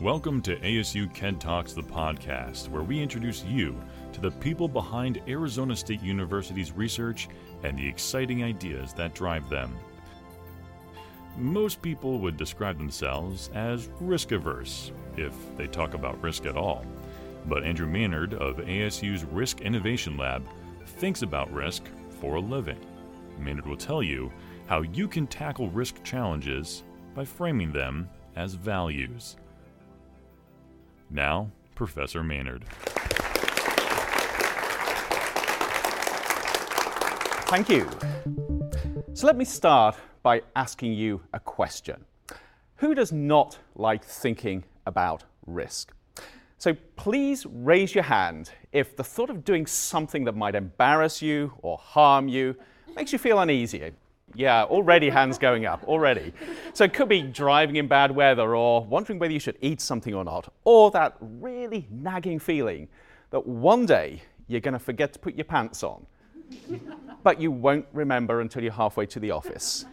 Welcome to ASU KED Talks, the podcast, where we introduce you to the people behind Arizona State University's research and the exciting ideas that drive them. Most people would describe themselves as risk averse, if they talk about risk at all. But Andrew Maynard of ASU's Risk Innovation Lab thinks about risk for a living. Maynard will tell you how you can tackle risk challenges by framing them as values. Now, Professor Maynard. Thank you. So let me start by asking you a question. Who does not like thinking about risk? So please raise your hand if the thought of doing something that might embarrass you or harm you makes you feel uneasy. Yeah, already hands going up, already. So it could be driving in bad weather or wondering whether you should eat something or not, or that really nagging feeling that one day you're going to forget to put your pants on, but you won't remember until you're halfway to the office.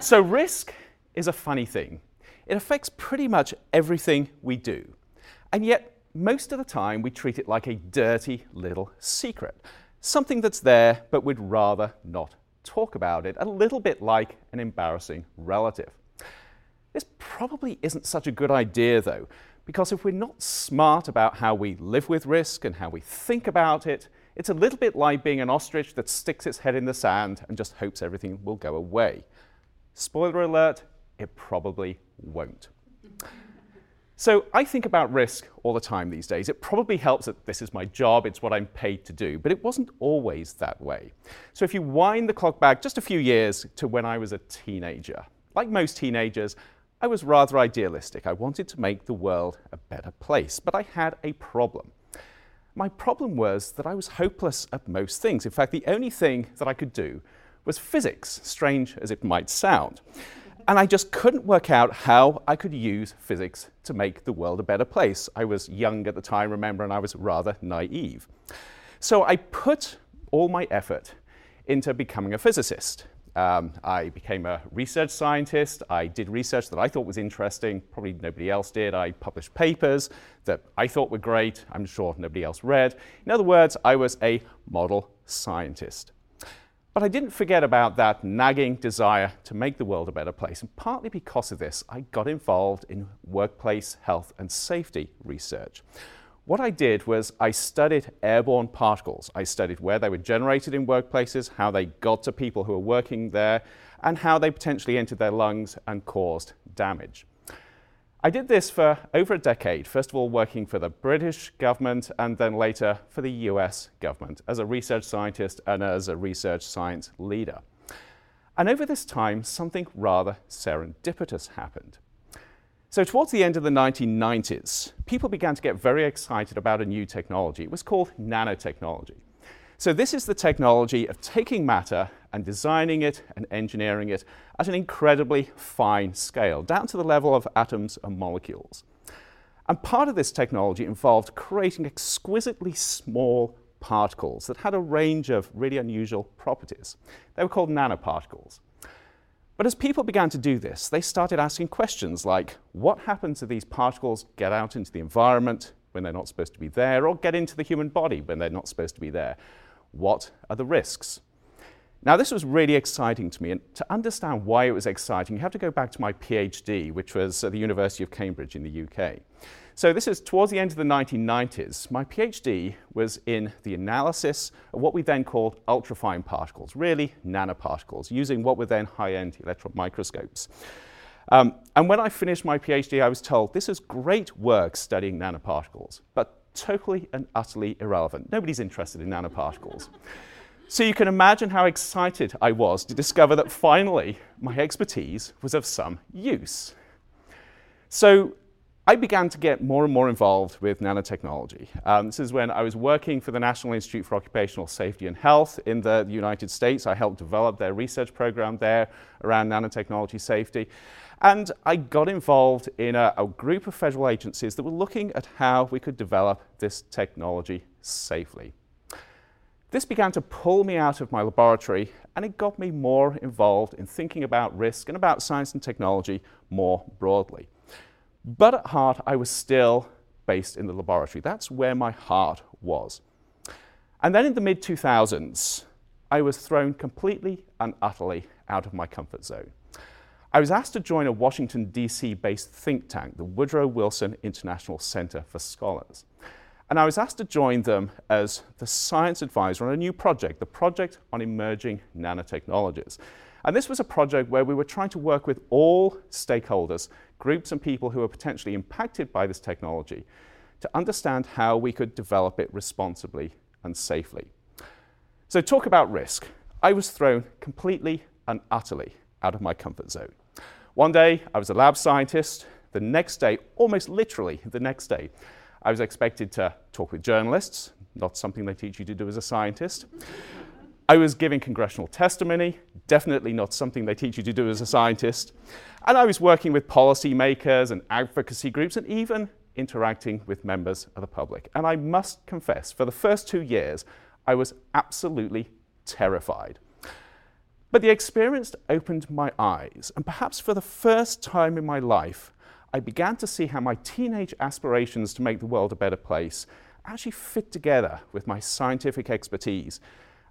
so risk is a funny thing. It affects pretty much everything we do. And yet, most of the time, we treat it like a dirty little secret, something that's there but we'd rather not talk about it, a little bit like an embarrassing relative. This probably isn't such a good idea, though, because if we're not smart about how we live with risk and how we think about it, it's a little bit like being an ostrich that sticks its head in the sand and just hopes everything will go away. Spoiler alert, it probably won't. So I think about risk all the time these days. It probably helps that this is my job, it's what I'm paid to do, but it wasn't always that way. So if you wind the clock back just a few years to when I was a teenager, like most teenagers, I was rather idealistic. I wanted to make the world a better place, but I had a problem. My problem was that I was hopeless at most things. In fact, the only thing that I could do was physics, strange as it might sound. And I just couldn't work out how I could use physics to make the world a better place. I was young at the time, remember, and I was rather naive. So I put all my effort into becoming a physicist. Um, I became a research scientist. I did research that I thought was interesting. Probably nobody else did. I published papers that I thought were great. I'm sure nobody else read. In other words, I was a model scientist. But I didn't forget about that nagging desire to make the world a better place. And partly because of this, I got involved in workplace health and safety research. What I did was I studied airborne particles. I studied where they were generated in workplaces, how they got to people who were working there, and how they potentially entered their lungs and caused damage. I did this for over a decade, first of all working for the British government and then later for the US government as a research scientist and as a research science leader. And over this time, something rather serendipitous happened. So, towards the end of the 1990s, people began to get very excited about a new technology. It was called nanotechnology. So this is the technology of taking matter and designing it and engineering it at an incredibly fine scale, down to the level of atoms and molecules. And part of this technology involved creating exquisitely small particles that had a range of really unusual properties. They were called nanoparticles. But as people began to do this, they started asking questions like what happens if these particles get out into the environment when they're not supposed to be there, or get into the human body when they're not supposed to be there? What are the risks? Now, this was really exciting to me, and to understand why it was exciting, you have to go back to my PhD, which was at the University of Cambridge in the UK. So, this is towards the end of the 1990s. My PhD was in the analysis of what we then called ultrafine particles, really nanoparticles, using what were then high end electron microscopes. Um, and when I finished my PhD, I was told this is great work studying nanoparticles, but totally and utterly irrelevant. Nobody's interested in nanoparticles. So you can imagine how excited I was to discover that finally my expertise was of some use. So I began to get more and more involved with nanotechnology. Um, this is when I was working for the National Institute for Occupational Safety and Health in the United States. I helped develop their research program there around nanotechnology safety. And I got involved in a, a, group of federal agencies that were looking at how we could develop this technology safely. This began to pull me out of my laboratory and it got me more involved in thinking about risk and about science and technology more broadly. But at heart, I was still based in the laboratory. That's where my heart was. And then in the mid 2000s, I was thrown completely and utterly out of my comfort zone. I was asked to join a Washington, D.C. based think tank, the Woodrow Wilson International Center for Scholars. And I was asked to join them as the science advisor on a new project, the Project on Emerging Nanotechnologies. And this was a project where we were trying to work with all stakeholders, groups and people who were potentially impacted by this technology, to understand how we could develop it responsibly and safely. So, talk about risk. I was thrown completely and utterly out of my comfort zone. One day, I was a lab scientist. The next day, almost literally the next day, I was expected to talk with journalists, not something they teach you to do as a scientist. I was giving congressional testimony, definitely not something they teach you to do as a scientist. And I was working with policymakers and advocacy groups and even interacting with members of the public. And I must confess, for the first two years, I was absolutely terrified. But the experience opened my eyes, and perhaps for the first time in my life, I began to see how my teenage aspirations to make the world a better place actually fit together with my scientific expertise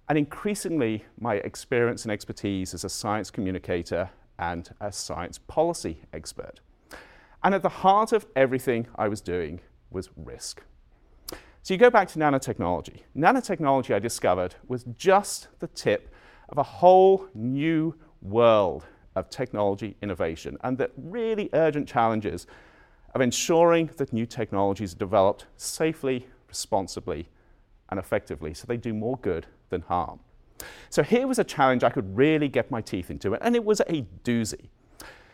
and increasingly my experience and expertise as a science communicator and a science policy expert. And at the heart of everything I was doing was risk. So you go back to nanotechnology. Nanotechnology, I discovered, was just the tip of a whole new world of technology innovation and the really urgent challenges of ensuring that new technologies are developed safely, responsibly, and effectively so they do more good than harm. So here was a challenge I could really get my teeth into, and it was a doozy.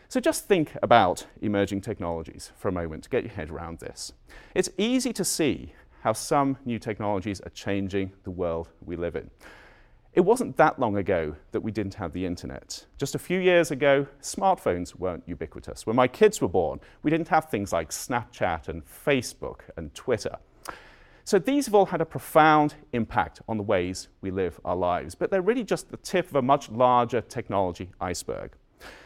So just think about emerging technologies for a moment to get your head around this. It's easy to see how some new technologies are changing the world we live in. It wasn't that long ago that we didn't have the internet. Just a few years ago, smartphones weren't ubiquitous. When my kids were born, we didn't have things like Snapchat and Facebook and Twitter. So these have all had a profound impact on the ways we live our lives, but they're really just the tip of a much larger technology iceberg.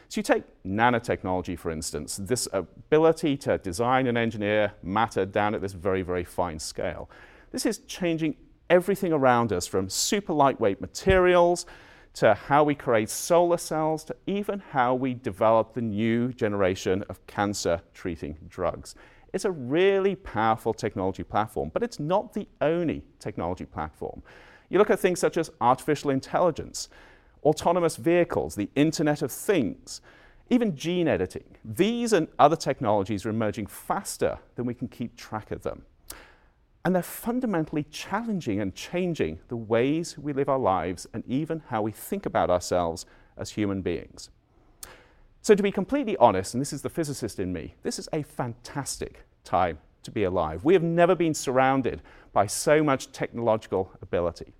So you take nanotechnology, for instance, this ability to design and engineer matter down at this very, very fine scale. This is changing everything around us from super lightweight materials to how we create solar cells to even how we develop the new generation of cancer treating drugs. It's a really powerful technology platform, but it's not the only technology platform. You look at things such as artificial intelligence, autonomous vehicles, the Internet of Things, even gene editing. These and other technologies are emerging faster than we can keep track of them. And they're fundamentally challenging and changing the ways we live our lives and even how we think about ourselves as human beings. So, to be completely honest, and this is the physicist in me, this is a fantastic time to be alive. We have never been surrounded by so much technological ability.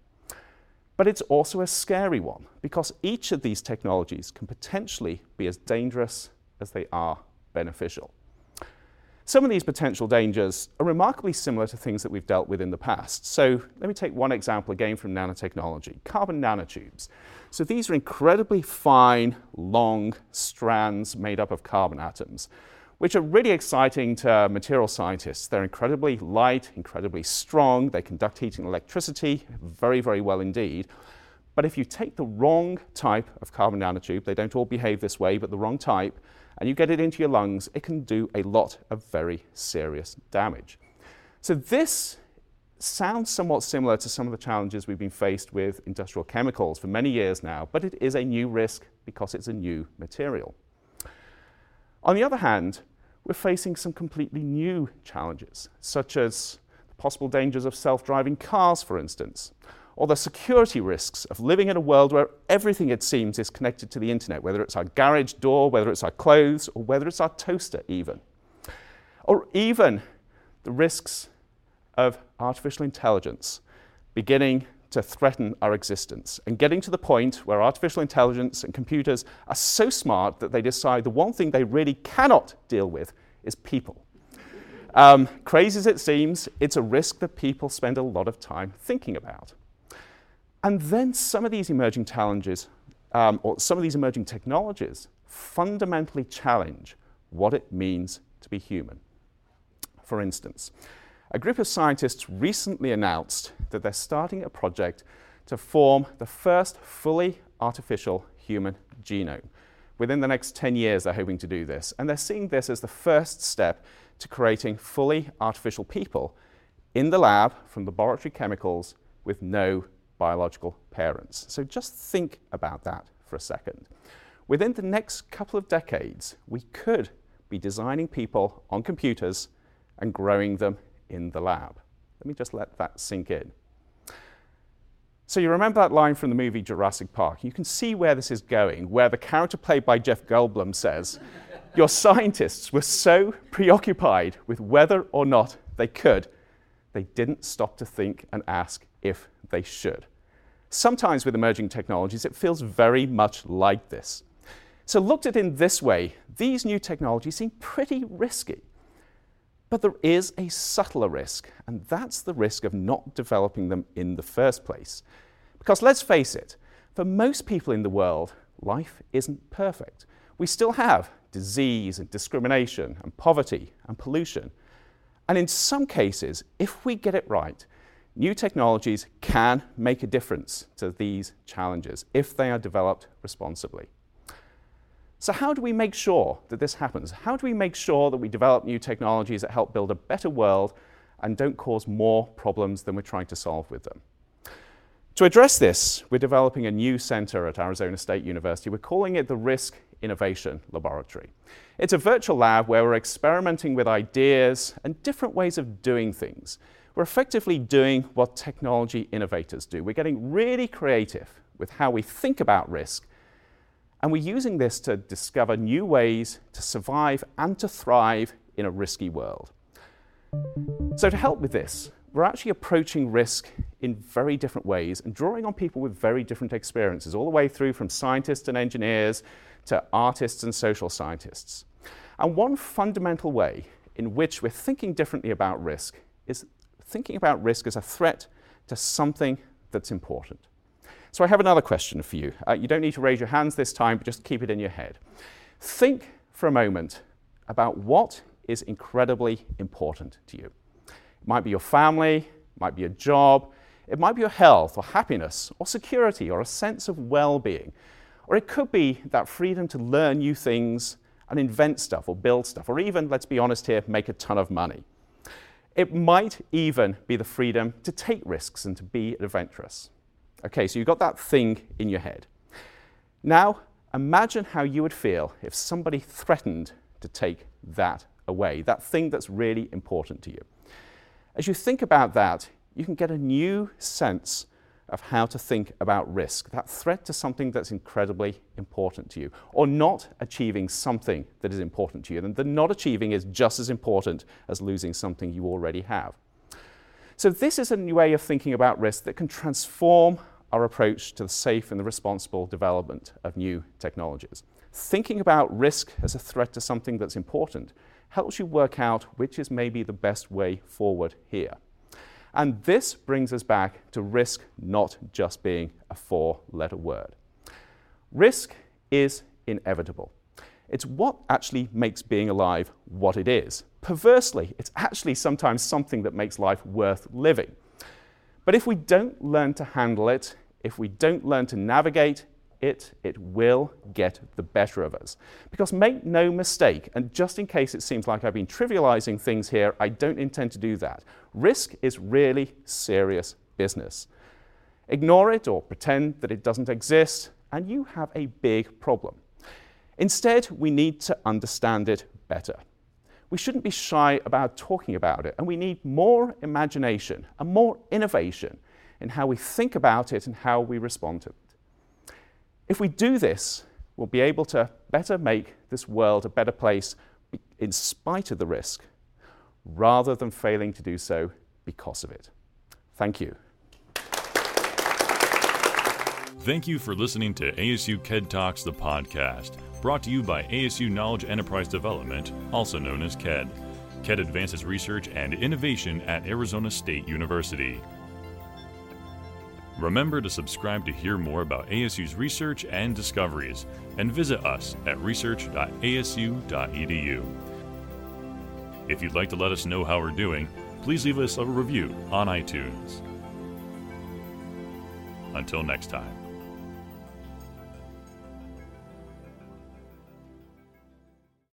But it's also a scary one because each of these technologies can potentially be as dangerous as they are beneficial. Some of these potential dangers are remarkably similar to things that we've dealt with in the past. So let me take one example again from nanotechnology carbon nanotubes. So these are incredibly fine, long strands made up of carbon atoms, which are really exciting to material scientists. They're incredibly light, incredibly strong, they conduct heat and electricity very, very well indeed. But if you take the wrong type of carbon nanotube, they don't all behave this way, but the wrong type, and you get it into your lungs, it can do a lot of very serious damage. So, this sounds somewhat similar to some of the challenges we've been faced with industrial chemicals for many years now, but it is a new risk because it's a new material. On the other hand, we're facing some completely new challenges, such as the possible dangers of self driving cars, for instance, or the security risks of living in a world where everything, it seems, is connected to the internet, whether it's our garage door, whether it's our clothes, or whether it's our toaster, even. Or even the risks of artificial intelligence beginning to threaten our existence and getting to the point where artificial intelligence and computers are so smart that they decide the one thing they really cannot deal with is people. Um, crazy as it seems, it's a risk that people spend a lot of time thinking about. And then some of these emerging challenges, um, or some of these emerging technologies, fundamentally challenge what it means to be human. For instance, a group of scientists recently announced that they're starting a project to form the first fully artificial human genome. Within the next 10 years, they're hoping to do this. And they're seeing this as the first step to creating fully artificial people in the lab from laboratory chemicals with no biological parents. So just think about that for a second. Within the next couple of decades, we could be designing people on computers and growing them in the lab. Let me just let that sink in. So you remember that line from the movie Jurassic Park. You can see where this is going, where the character played by Jeff Goldblum says, Your scientists were so preoccupied with whether or not they could, they didn't stop to think and ask if they should. Sometimes with emerging technologies, it feels very much like this. So, looked at in this way, these new technologies seem pretty risky. But there is a subtler risk, and that's the risk of not developing them in the first place. Because let's face it, for most people in the world, life isn't perfect. We still have disease and discrimination and poverty and pollution. And in some cases, if we get it right, new technologies can make a difference to these challenges if they are developed responsibly. So, how do we make sure that this happens? How do we make sure that we develop new technologies that help build a better world and don't cause more problems than we're trying to solve with them? To address this, we're developing a new center at Arizona State University. We're calling it the Risk Innovation Laboratory. It's a virtual lab where we're experimenting with ideas and different ways of doing things. We're effectively doing what technology innovators do. We're getting really creative with how we think about risk and we're using this to discover new ways to survive and to thrive in a risky world. So, to help with this, we're actually approaching risk in very different ways and drawing on people with very different experiences, all the way through from scientists and engineers to artists and social scientists. And one fundamental way in which we're thinking differently about risk is thinking about risk as a threat to something that's important. So I have another question for you. Uh, you don't need to raise your hands this time, but just keep it in your head. Think for a moment about what is incredibly important to you. It might be your family, it might be a job, it might be your health or happiness or security or a sense of well being. Or it could be that freedom to learn new things and invent stuff or build stuff, or even, let's be honest here, make a ton of money. It might even be the freedom to take risks and to be adventurous. Okay, so you've got that thing in your head. Now, imagine how you would feel if somebody threatened to take that away, that thing that's really important to you. As you think about that, you can get a new sense of how to think about risk, that threat to something that's incredibly important to you, or not achieving something that is important to you. And the not achieving is just as important as losing something you already have. So, this is a new way of thinking about risk that can transform our approach to the safe and the responsible development of new technologies. Thinking about risk as a threat to something that's important helps you work out which is maybe the best way forward here. And this brings us back to risk not just being a four letter word. Risk is inevitable. It's what actually makes being alive what it is. Perversely, it's actually sometimes something that makes life worth living. But if we don't learn to handle it, if we don't learn to navigate it, it will get the better of us. Because make no mistake, and just in case it seems like I've been trivializing things here, I don't intend to do that. Risk is really serious business. Ignore it or pretend that it doesn't exist, and you have a big problem. Instead, we need to understand it better. We shouldn't be shy about talking about it, and we need more imagination and more innovation in how we think about it and how we respond to it. If we do this, we'll be able to better make this world a better place in spite of the risk, rather than failing to do so because of it. Thank you. Thank you for listening to ASU KED Talks, the podcast, brought to you by ASU Knowledge Enterprise Development, also known as KED. KED advances research and innovation at Arizona State University. Remember to subscribe to hear more about ASU's research and discoveries, and visit us at research.asu.edu. If you'd like to let us know how we're doing, please leave us a review on iTunes. Until next time.